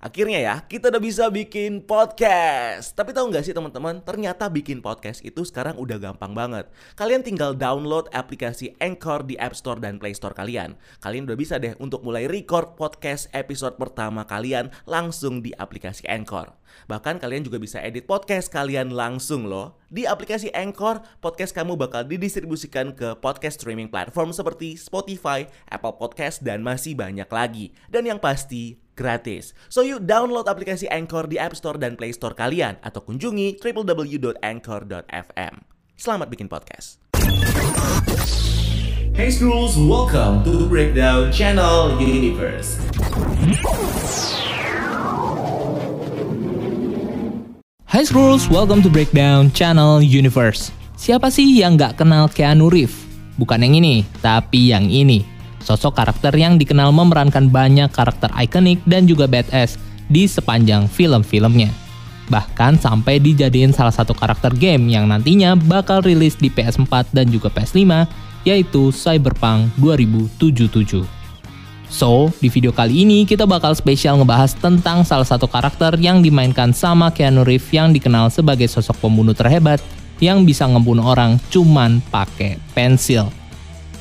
Akhirnya ya, kita udah bisa bikin podcast. Tapi tahu nggak sih teman-teman, ternyata bikin podcast itu sekarang udah gampang banget. Kalian tinggal download aplikasi Anchor di App Store dan Play Store kalian. Kalian udah bisa deh untuk mulai record podcast episode pertama kalian langsung di aplikasi Anchor. Bahkan kalian juga bisa edit podcast kalian langsung loh. Di aplikasi Anchor, podcast kamu bakal didistribusikan ke podcast streaming platform seperti Spotify, Apple Podcast, dan masih banyak lagi. Dan yang pasti, gratis. So you download aplikasi Anchor di App Store dan Play Store kalian atau kunjungi www.anchor.fm. Selamat bikin podcast. Hey Schools, welcome to Breakdown Channel Universe. Hi Schools, welcome to Breakdown Channel Universe. Siapa sih yang nggak kenal Keanu Reeves? Bukan yang ini, tapi yang ini. Sosok karakter yang dikenal memerankan banyak karakter ikonik dan juga badass di sepanjang film-filmnya. Bahkan sampai dijadiin salah satu karakter game yang nantinya bakal rilis di PS4 dan juga PS5, yaitu Cyberpunk 2077. So, di video kali ini kita bakal spesial ngebahas tentang salah satu karakter yang dimainkan sama Keanu Reeves yang dikenal sebagai sosok pembunuh terhebat yang bisa ngebunuh orang cuman pakai pensil.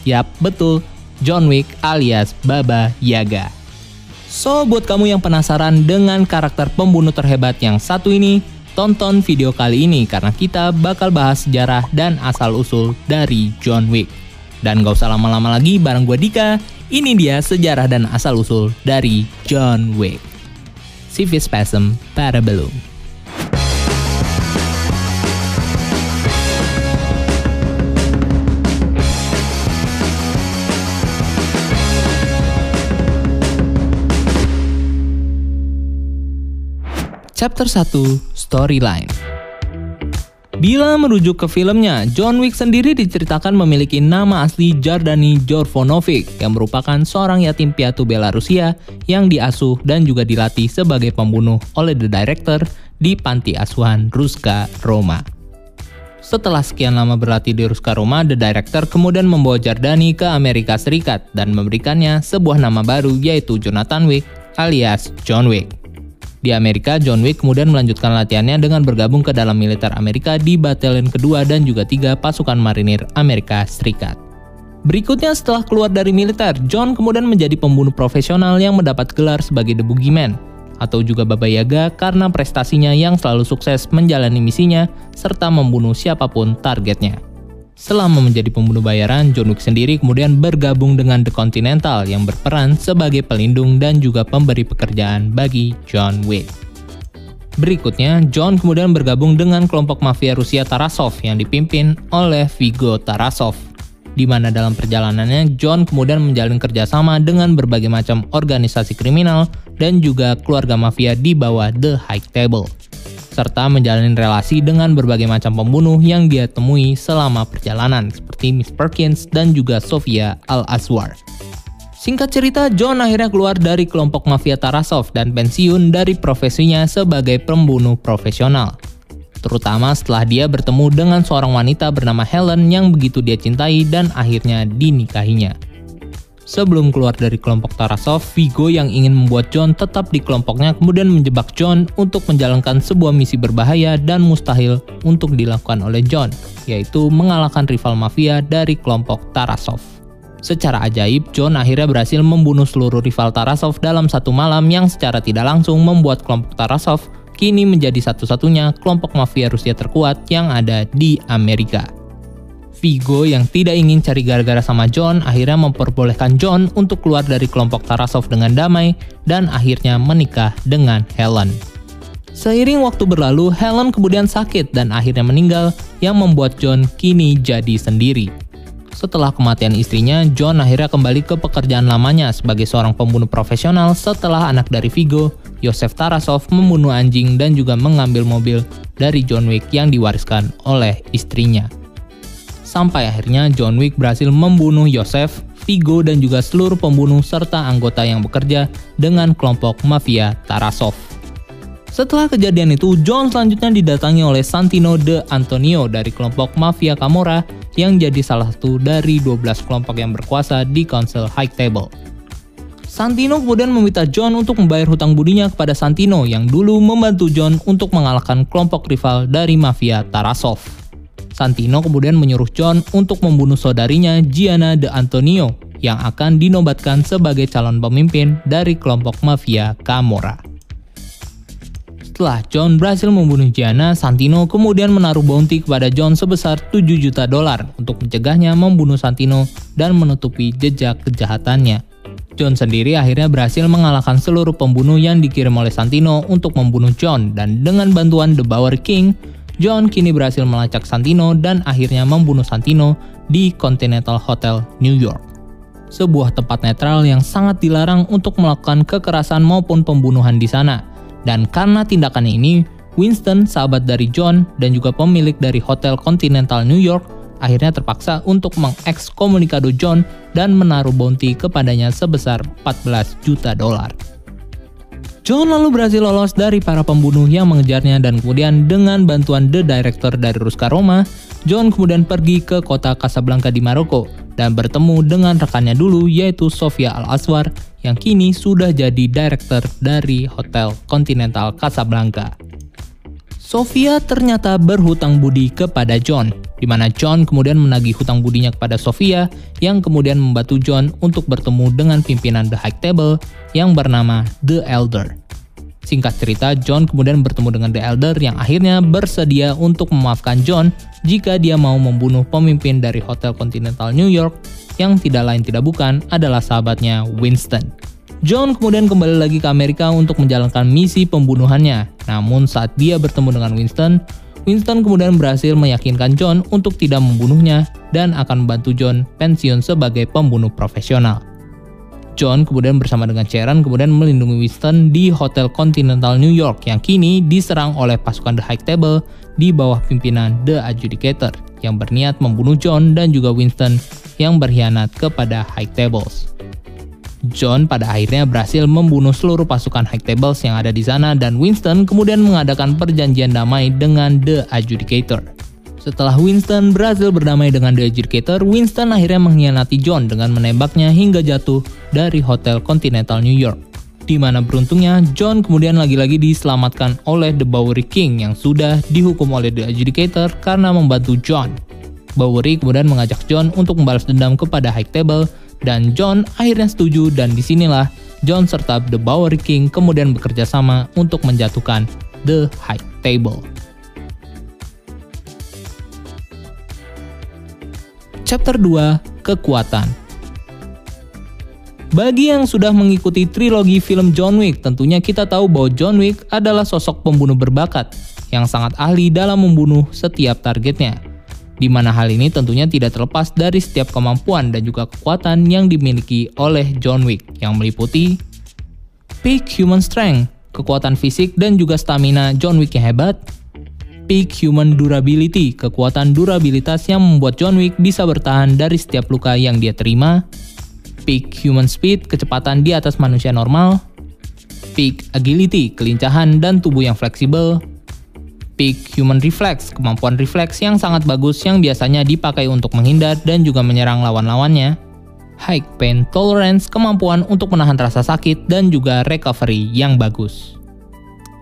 Yap, betul, John Wick alias Baba Yaga. So, buat kamu yang penasaran dengan karakter pembunuh terhebat yang satu ini, tonton video kali ini karena kita bakal bahas sejarah dan asal-usul dari John Wick. Dan gak usah lama-lama lagi bareng gue Dika, ini dia sejarah dan asal-usul dari John Wick. Civis Spasm Parabellum. Chapter 1 Storyline Bila merujuk ke filmnya, John Wick sendiri diceritakan memiliki nama asli Jardani Jorvonovic yang merupakan seorang yatim piatu Belarusia yang diasuh dan juga dilatih sebagai pembunuh oleh the director di panti asuhan Ruska, Roma. Setelah sekian lama berlatih di Ruska Roma, The Director kemudian membawa Jardani ke Amerika Serikat dan memberikannya sebuah nama baru yaitu Jonathan Wick alias John Wick. Di Amerika, John Wick kemudian melanjutkan latihannya dengan bergabung ke dalam militer Amerika di Batalion kedua dan juga tiga pasukan marinir Amerika Serikat. Berikutnya setelah keluar dari militer, John kemudian menjadi pembunuh profesional yang mendapat gelar sebagai The Boogeyman atau juga Baba Yaga karena prestasinya yang selalu sukses menjalani misinya serta membunuh siapa pun targetnya. Selama menjadi pembunuh bayaran, John Wick sendiri kemudian bergabung dengan The Continental yang berperan sebagai pelindung dan juga pemberi pekerjaan bagi John Wick. Berikutnya, John kemudian bergabung dengan kelompok mafia Rusia Tarasov yang dipimpin oleh Vigo Tarasov, di mana dalam perjalanannya John kemudian menjalin kerjasama dengan berbagai macam organisasi kriminal dan juga keluarga mafia di bawah The High Table serta menjalani relasi dengan berbagai macam pembunuh yang dia temui selama perjalanan seperti Miss Perkins dan juga Sofia Al-Aswar. Singkat cerita, John akhirnya keluar dari kelompok mafia Tarasov dan pensiun dari profesinya sebagai pembunuh profesional. Terutama setelah dia bertemu dengan seorang wanita bernama Helen yang begitu dia cintai dan akhirnya dinikahinya. Sebelum keluar dari kelompok Tarasov, Vigo yang ingin membuat John tetap di kelompoknya kemudian menjebak John untuk menjalankan sebuah misi berbahaya dan mustahil untuk dilakukan oleh John, yaitu mengalahkan rival mafia dari kelompok Tarasov. Secara ajaib, John akhirnya berhasil membunuh seluruh rival Tarasov dalam satu malam yang secara tidak langsung membuat kelompok Tarasov kini menjadi satu-satunya kelompok mafia Rusia terkuat yang ada di Amerika. Vigo yang tidak ingin cari gara-gara sama John akhirnya memperbolehkan John untuk keluar dari kelompok Tarasov dengan damai dan akhirnya menikah dengan Helen. Seiring waktu berlalu, Helen kemudian sakit dan akhirnya meninggal yang membuat John kini jadi sendiri. Setelah kematian istrinya, John akhirnya kembali ke pekerjaan lamanya sebagai seorang pembunuh profesional setelah anak dari Vigo, Yosef Tarasov, membunuh anjing dan juga mengambil mobil dari John Wick yang diwariskan oleh istrinya. Sampai akhirnya John Wick berhasil membunuh Yosef, Vigo dan juga seluruh pembunuh serta anggota yang bekerja dengan kelompok mafia Tarasov. Setelah kejadian itu, John selanjutnya didatangi oleh Santino de Antonio dari kelompok Mafia Camorra yang jadi salah satu dari 12 kelompok yang berkuasa di Council High Table. Santino kemudian meminta John untuk membayar hutang budinya kepada Santino yang dulu membantu John untuk mengalahkan kelompok rival dari mafia Tarasov. Santino kemudian menyuruh John untuk membunuh saudarinya Gianna de Antonio yang akan dinobatkan sebagai calon pemimpin dari kelompok mafia Camorra. Setelah John berhasil membunuh Gianna, Santino kemudian menaruh bounty kepada John sebesar 7 juta dolar untuk mencegahnya membunuh Santino dan menutupi jejak kejahatannya. John sendiri akhirnya berhasil mengalahkan seluruh pembunuh yang dikirim oleh Santino untuk membunuh John dan dengan bantuan The Bower King, John kini berhasil melacak Santino dan akhirnya membunuh Santino di Continental Hotel, New York. Sebuah tempat netral yang sangat dilarang untuk melakukan kekerasan maupun pembunuhan di sana dan karena tindakan ini, Winston, sahabat dari John dan juga pemilik dari Hotel Continental New York, akhirnya terpaksa untuk mengekskomunikado John dan menaruh bounty kepadanya sebesar 14 juta dolar. John lalu berhasil lolos dari para pembunuh yang mengejarnya dan kemudian dengan bantuan The Director dari Ruska Roma, John kemudian pergi ke kota Casablanca di Maroko dan bertemu dengan rekannya dulu yaitu Sofia Al-Aswar yang kini sudah jadi director dari Hotel Continental Casablanca. Sofia ternyata berhutang budi kepada John, di mana John kemudian menagih hutang budinya kepada Sofia yang kemudian membantu John untuk bertemu dengan pimpinan The High Table yang bernama The Elder. Singkat cerita, John kemudian bertemu dengan The Elder yang akhirnya bersedia untuk memaafkan John jika dia mau membunuh pemimpin dari Hotel Continental New York yang tidak lain tidak bukan adalah sahabatnya Winston. John kemudian kembali lagi ke Amerika untuk menjalankan misi pembunuhannya. Namun saat dia bertemu dengan Winston, Winston kemudian berhasil meyakinkan John untuk tidak membunuhnya dan akan membantu John pensiun sebagai pembunuh profesional. John kemudian bersama dengan Sharon kemudian melindungi Winston di Hotel Continental New York yang kini diserang oleh pasukan The High Table di bawah pimpinan The Adjudicator yang berniat membunuh John dan juga Winston yang berkhianat kepada High Tables. John pada akhirnya berhasil membunuh seluruh pasukan High Tables yang ada di sana dan Winston kemudian mengadakan perjanjian damai dengan The Adjudicator. Setelah Winston berhasil berdamai dengan The Adjudicator, Winston akhirnya mengkhianati John dengan menembaknya hingga jatuh dari Hotel Continental New York. Di mana beruntungnya, John kemudian lagi-lagi diselamatkan oleh The Bowery King yang sudah dihukum oleh The Adjudicator karena membantu John Bowery kemudian mengajak John untuk membalas dendam kepada High Table dan John akhirnya setuju dan di sinilah John serta The Bowery King kemudian bekerja sama untuk menjatuhkan The High Table. Chapter 2 Kekuatan bagi yang sudah mengikuti trilogi film John Wick, tentunya kita tahu bahwa John Wick adalah sosok pembunuh berbakat yang sangat ahli dalam membunuh setiap targetnya di mana hal ini tentunya tidak terlepas dari setiap kemampuan dan juga kekuatan yang dimiliki oleh John Wick yang meliputi peak human strength, kekuatan fisik dan juga stamina John Wick yang hebat, peak human durability, kekuatan durabilitas yang membuat John Wick bisa bertahan dari setiap luka yang dia terima, peak human speed, kecepatan di atas manusia normal, peak agility, kelincahan dan tubuh yang fleksibel, Peak Human Reflex, kemampuan refleks yang sangat bagus yang biasanya dipakai untuk menghindar dan juga menyerang lawan-lawannya. High Pain Tolerance, kemampuan untuk menahan rasa sakit dan juga recovery yang bagus.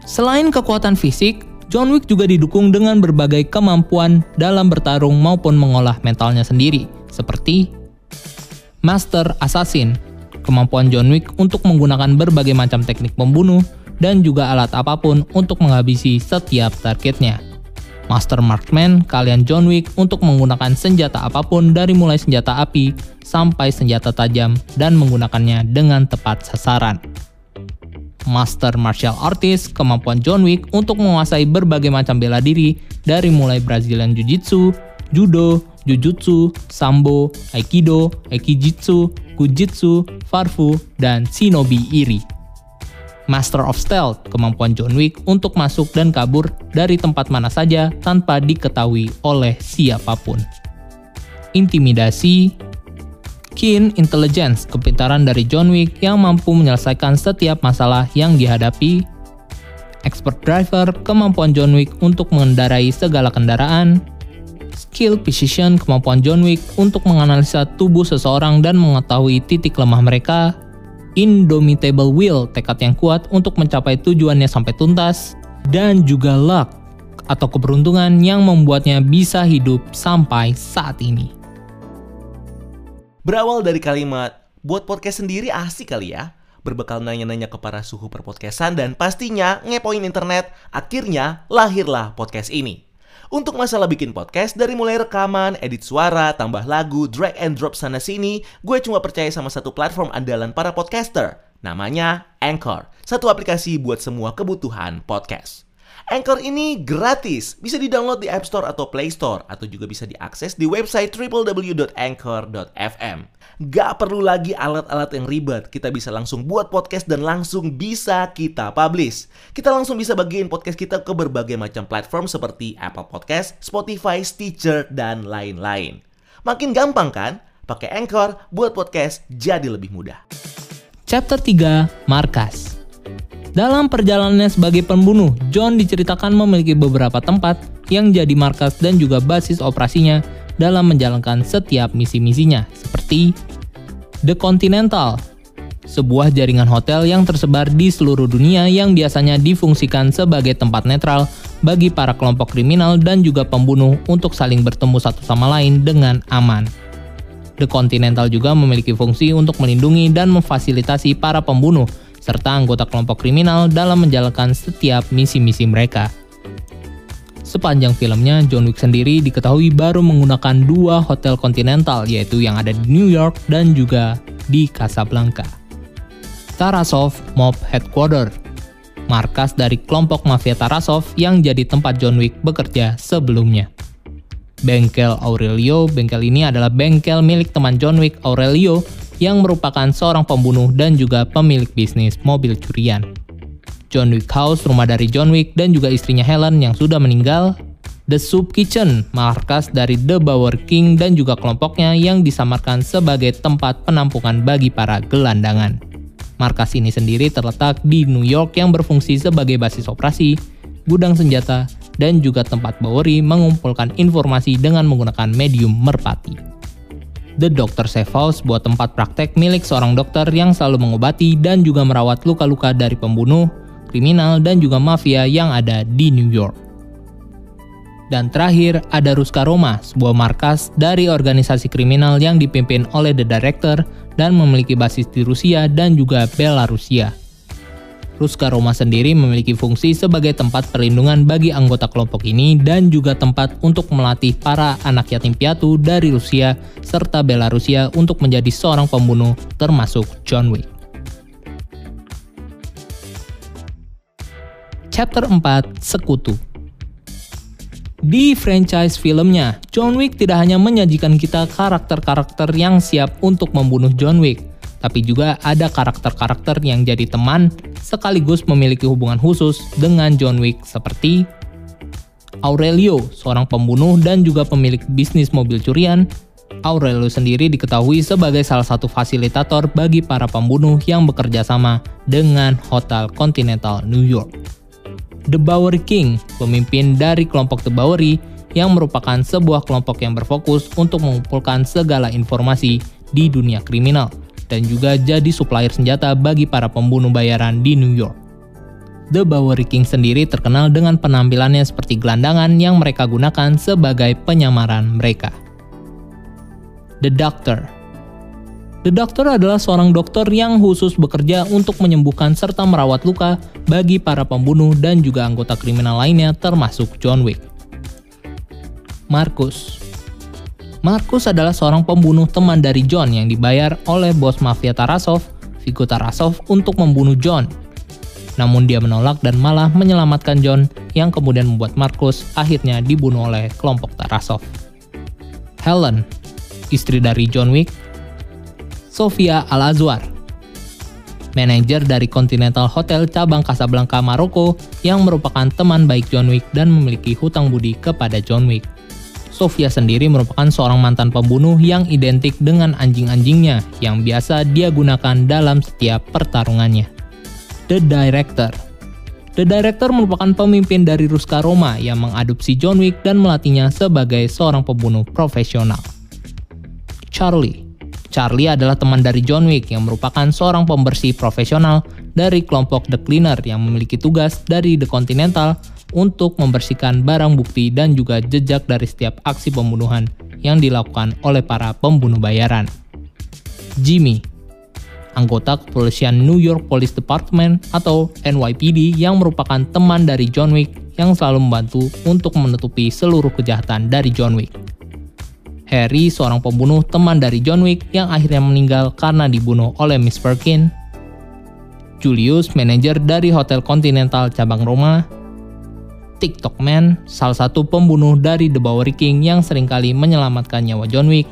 Selain kekuatan fisik, John Wick juga didukung dengan berbagai kemampuan dalam bertarung maupun mengolah mentalnya sendiri, seperti Master Assassin, kemampuan John Wick untuk menggunakan berbagai macam teknik membunuh dan juga alat apa pun untuk menghabisi setiap targetnya. Master Marksman, kalian John Wick untuk menggunakan senjata apa pun dari mulai senjata api sampai senjata tajam dan menggunakannya dengan tepat sasaran. Master Martial Artist, kemampuan John Wick untuk menguasai berbagai macam bela diri dari mulai Brazilian Jiu-Jitsu, Judo, Jujutsu, Sambo, Aikido, Aikijitsu, Kujitsu, Farfu, dan Shinobi Iri. Master of Stealth, kemampuan John Wick untuk masuk dan kabur dari tempat mana saja tanpa diketahui oleh siapa pun. Intimidasi, Keen Intelligence, kepintaran dari John Wick yang mampu menyelesaikan setiap masalah yang dihadapi. Expert Driver, kemampuan John Wick untuk mengendarai segala kendaraan. Skill Precision, kemampuan John Wick untuk menganalisa tubuh seseorang dan mengetahui titik lemah mereka indomitable will, tekad yang kuat untuk mencapai tujuannya sampai tuntas, dan juga luck atau keberuntungan yang membuatnya bisa hidup sampai saat ini. Berawal dari kalimat, buat podcast sendiri asik kali ya. Berbekal nanya-nanya ke para suhu perpodcastan dan pastinya ngepoin internet, akhirnya lahirlah podcast ini. Untuk masalah bikin podcast, dari mulai rekaman, edit suara, tambah lagu, drag and drop sana sini, gue cuma percaya sama satu platform andalan para podcaster. Namanya Anchor, satu aplikasi buat semua kebutuhan podcast. Anchor ini gratis, bisa di-download di App Store atau Play Store, atau juga bisa diakses di website www.anchor.fm. Gak perlu lagi alat-alat yang ribet, kita bisa langsung buat podcast dan langsung bisa kita publish. Kita langsung bisa bagiin podcast kita ke berbagai macam platform seperti Apple Podcast, Spotify, Stitcher, dan lain-lain. Makin gampang kan? Pakai Anchor buat podcast jadi lebih mudah. Chapter 3, Markas dalam perjalanannya sebagai pembunuh, John diceritakan memiliki beberapa tempat yang jadi markas dan juga basis operasinya dalam menjalankan setiap misi-misinya, seperti The Continental, sebuah jaringan hotel yang tersebar di seluruh dunia yang biasanya difungsikan sebagai tempat netral bagi para kelompok kriminal dan juga pembunuh untuk saling bertemu satu sama lain dengan aman. The Continental juga memiliki fungsi untuk melindungi dan memfasilitasi para pembunuh serta anggota kelompok kriminal dalam menjalankan setiap misi-misi mereka. Sepanjang filmnya, John Wick sendiri diketahui baru menggunakan dua hotel kontinental, yaitu yang ada di New York dan juga di Casablanca. Tarasov Mob Headquarter, markas dari kelompok mafia Tarasov yang jadi tempat John Wick bekerja sebelumnya. Bengkel Aurelio, bengkel ini adalah bengkel milik teman John Wick Aurelio yang merupakan seorang pembunuh dan juga pemilik bisnis mobil curian. John Wick House, rumah dari John Wick dan juga istrinya Helen yang sudah meninggal. The Soup Kitchen, markas dari The Bower King dan juga kelompoknya yang disamarkan sebagai tempat penampungan bagi para gelandangan. Markas ini sendiri terletak di New York yang berfungsi sebagai basis operasi, gudang senjata, dan juga tempat Bowery mengumpulkan informasi dengan menggunakan medium merpati. The Doctor Safe House, sebuah tempat praktek milik seorang dokter yang selalu mengobati dan juga merawat luka-luka dari pembunuh, kriminal, dan juga mafia yang ada di New York. Dan terakhir, ada Ruska Roma, sebuah markas dari organisasi kriminal yang dipimpin oleh The Director dan memiliki basis di Rusia dan juga Belarusia. Ruska Roma sendiri memiliki fungsi sebagai tempat perlindungan bagi anggota kelompok ini dan juga tempat untuk melatih para anak yatim piatu dari Rusia serta Belarusia untuk menjadi seorang pembunuh termasuk John Wick. Chapter 4 Sekutu Di franchise filmnya, John Wick tidak hanya menyajikan kita karakter-karakter yang siap untuk membunuh John Wick, tapi juga ada karakter-karakter yang jadi teman sekaligus memiliki hubungan khusus dengan John Wick seperti Aurelio, seorang pembunuh dan juga pemilik bisnis mobil curian. Aurelio sendiri diketahui sebagai salah satu fasilitator bagi para pembunuh yang bekerja sama dengan Hotel Continental New York. The Bowery King, pemimpin dari kelompok The Bowery yang merupakan sebuah kelompok yang berfokus untuk mengumpulkan segala informasi di dunia kriminal dan juga jadi supplier senjata bagi para pembunuh bayaran di New York. The Bowery King sendiri terkenal dengan penampilannya seperti gelandangan yang mereka gunakan sebagai penyamaran mereka. The Doctor The Doctor adalah seorang dokter yang khusus bekerja untuk menyembuhkan serta merawat luka bagi para pembunuh dan juga anggota kriminal lainnya termasuk John Wick. Marcus Markus adalah seorang pembunuh teman dari John yang dibayar oleh bos mafia Tarasov, Vigo Tarasov, untuk membunuh John. Namun dia menolak dan malah menyelamatkan John yang kemudian membuat Markus akhirnya dibunuh oleh kelompok Tarasov. Helen, istri dari John Wick, Sofia Al-Azwar, manajer dari Continental Hotel cabang Casablanca, Maroko yang merupakan teman baik John Wick dan memiliki hutang budi kepada John Wick. Sofia sendiri merupakan seorang mantan pembunuh yang identik dengan anjing-anjingnya yang biasa dia gunakan dalam setiap pertarungannya. The Director The Director merupakan pemimpin dari Ruska Roma yang mengadopsi John Wick dan melatihnya sebagai seorang pembunuh profesional. Charlie Charlie adalah teman dari John Wick yang merupakan seorang pembersih profesional dari kelompok The Cleaner yang memiliki tugas dari The Continental untuk membersihkan barang bukti dan juga jejak dari setiap aksi pembunuhan yang dilakukan oleh para pembunuh bayaran. Jimmy, anggota kepolisian New York Police Department atau NYPD yang merupakan teman dari John Wick yang selalu membantu untuk menutupi seluruh kejahatan dari John Wick. Harry, seorang pembunuh teman dari John Wick yang akhirnya meninggal karena dibunuh oleh Miss Perkin. Julius, manajer dari Hotel Continental cabang Roma. TikTok Man, salah satu pembunuh dari The Bowery King yang sering kali menyelamatkan nyawa John Wick.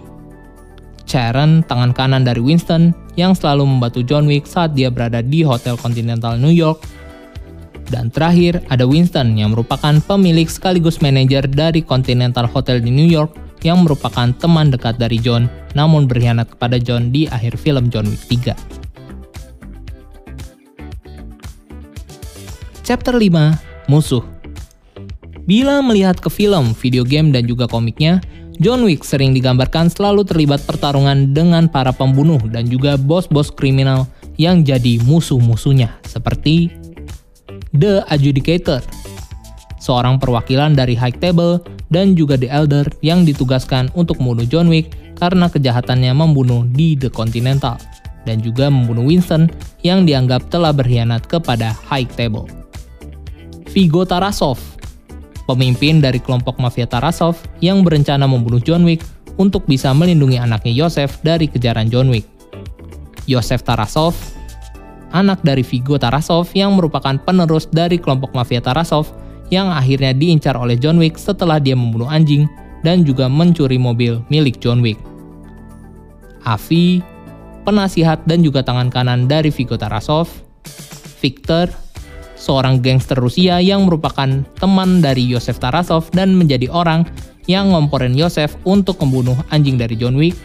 Sharon, tangan kanan dari Winston, yang selalu membantu John Wick saat dia berada di Hotel Continental New York. Dan terakhir, ada Winston yang merupakan pemilik sekaligus manajer dari Continental Hotel di New York yang merupakan teman dekat dari John, namun berkhianat kepada John di akhir film John Wick 3. Chapter 5, Musuh Bila melihat ke film, video game, dan juga komiknya, John Wick sering digambarkan selalu terlibat pertarungan dengan para pembunuh dan juga bos-bos kriminal yang jadi musuh-musuhnya, seperti The Adjudicator, seorang perwakilan dari High Table dan juga The Elder yang ditugaskan untuk membunuh John Wick karena kejahatannya membunuh di The Continental dan juga membunuh Winston yang dianggap telah berkhianat kepada High Table. Vigo Tarasov, pemimpin dari kelompok mafia Tarasov yang berencana membunuh John Wick untuk bisa melindungi anaknya Yosef dari kejaran John Wick. Yosef Tarasov, anak dari Vigo Tarasov yang merupakan penerus dari kelompok mafia Tarasov yang akhirnya diincar oleh John Wick setelah dia membunuh anjing dan juga mencuri mobil milik John Wick. Avi, penasihat dan juga tangan kanan dari Vigo Tarasov, Victor, seorang gangster Rusia yang merupakan teman dari Yosef Tarasov dan menjadi orang yang ngomporin Yosef untuk membunuh anjing dari John Wick,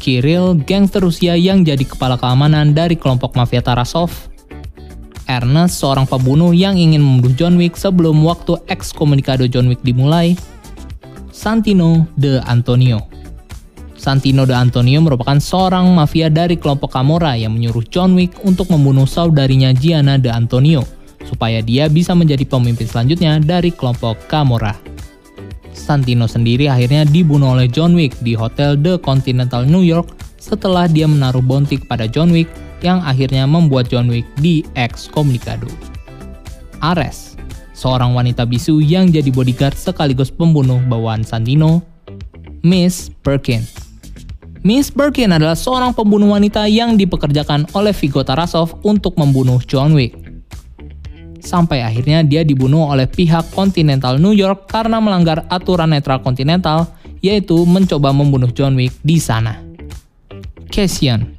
Kirill, gangster Rusia yang jadi kepala keamanan dari kelompok mafia Tarasov, Ernest, seorang pembunuh yang ingin membunuh John Wick sebelum waktu ekskomunikado John Wick dimulai. Santino de Antonio. Santino de Antonio merupakan seorang mafia dari kelompok Camorra yang menyuruh John Wick untuk membunuh saudarinya Gianna de Antonio supaya dia bisa menjadi pemimpin selanjutnya dari kelompok Camorra. Santino sendiri akhirnya dibunuh oleh John Wick di Hotel The Continental New York setelah dia menaruh bounty kepada John Wick yang akhirnya membuat John Wick di ekskomunikado. Ares, seorang wanita bisu yang jadi bodyguard sekaligus pembunuh bawaan Santino. Miss Birkin. Miss Birkin adalah seorang pembunuh wanita yang dipekerjakan oleh Vigo Tarasov untuk membunuh John Wick. Sampai akhirnya dia dibunuh oleh pihak Continental New York karena melanggar aturan netral Continental, yaitu mencoba membunuh John Wick di sana. Cassian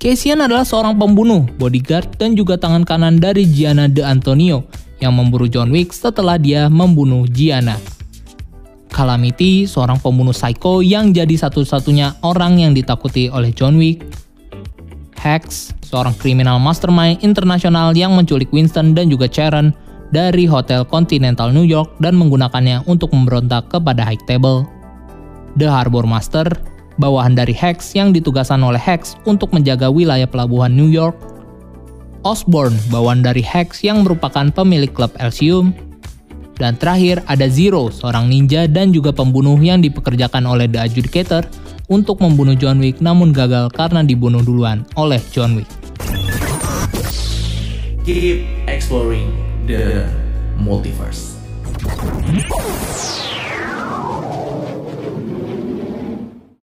Cassian adalah seorang pembunuh, bodyguard, dan juga tangan kanan dari Gianna de Antonio yang memburu John Wick setelah dia membunuh Gianna. Calamity, seorang pembunuh psycho yang jadi satu-satunya orang yang ditakuti oleh John Wick. Hex, seorang kriminal mastermind internasional yang menculik Winston dan juga Sharon dari Hotel Continental New York dan menggunakannya untuk memberontak kepada High Table. The Harbor Master, bawahan dari Hex yang ditugaskan oleh Hex untuk menjaga wilayah pelabuhan New York. Osborne, bawahan dari Hex yang merupakan pemilik klub Elysium. Dan terakhir ada Zero, seorang ninja dan juga pembunuh yang dipekerjakan oleh The Adjudicator untuk membunuh John Wick namun gagal karena dibunuh duluan oleh John Wick. Keep exploring the multiverse.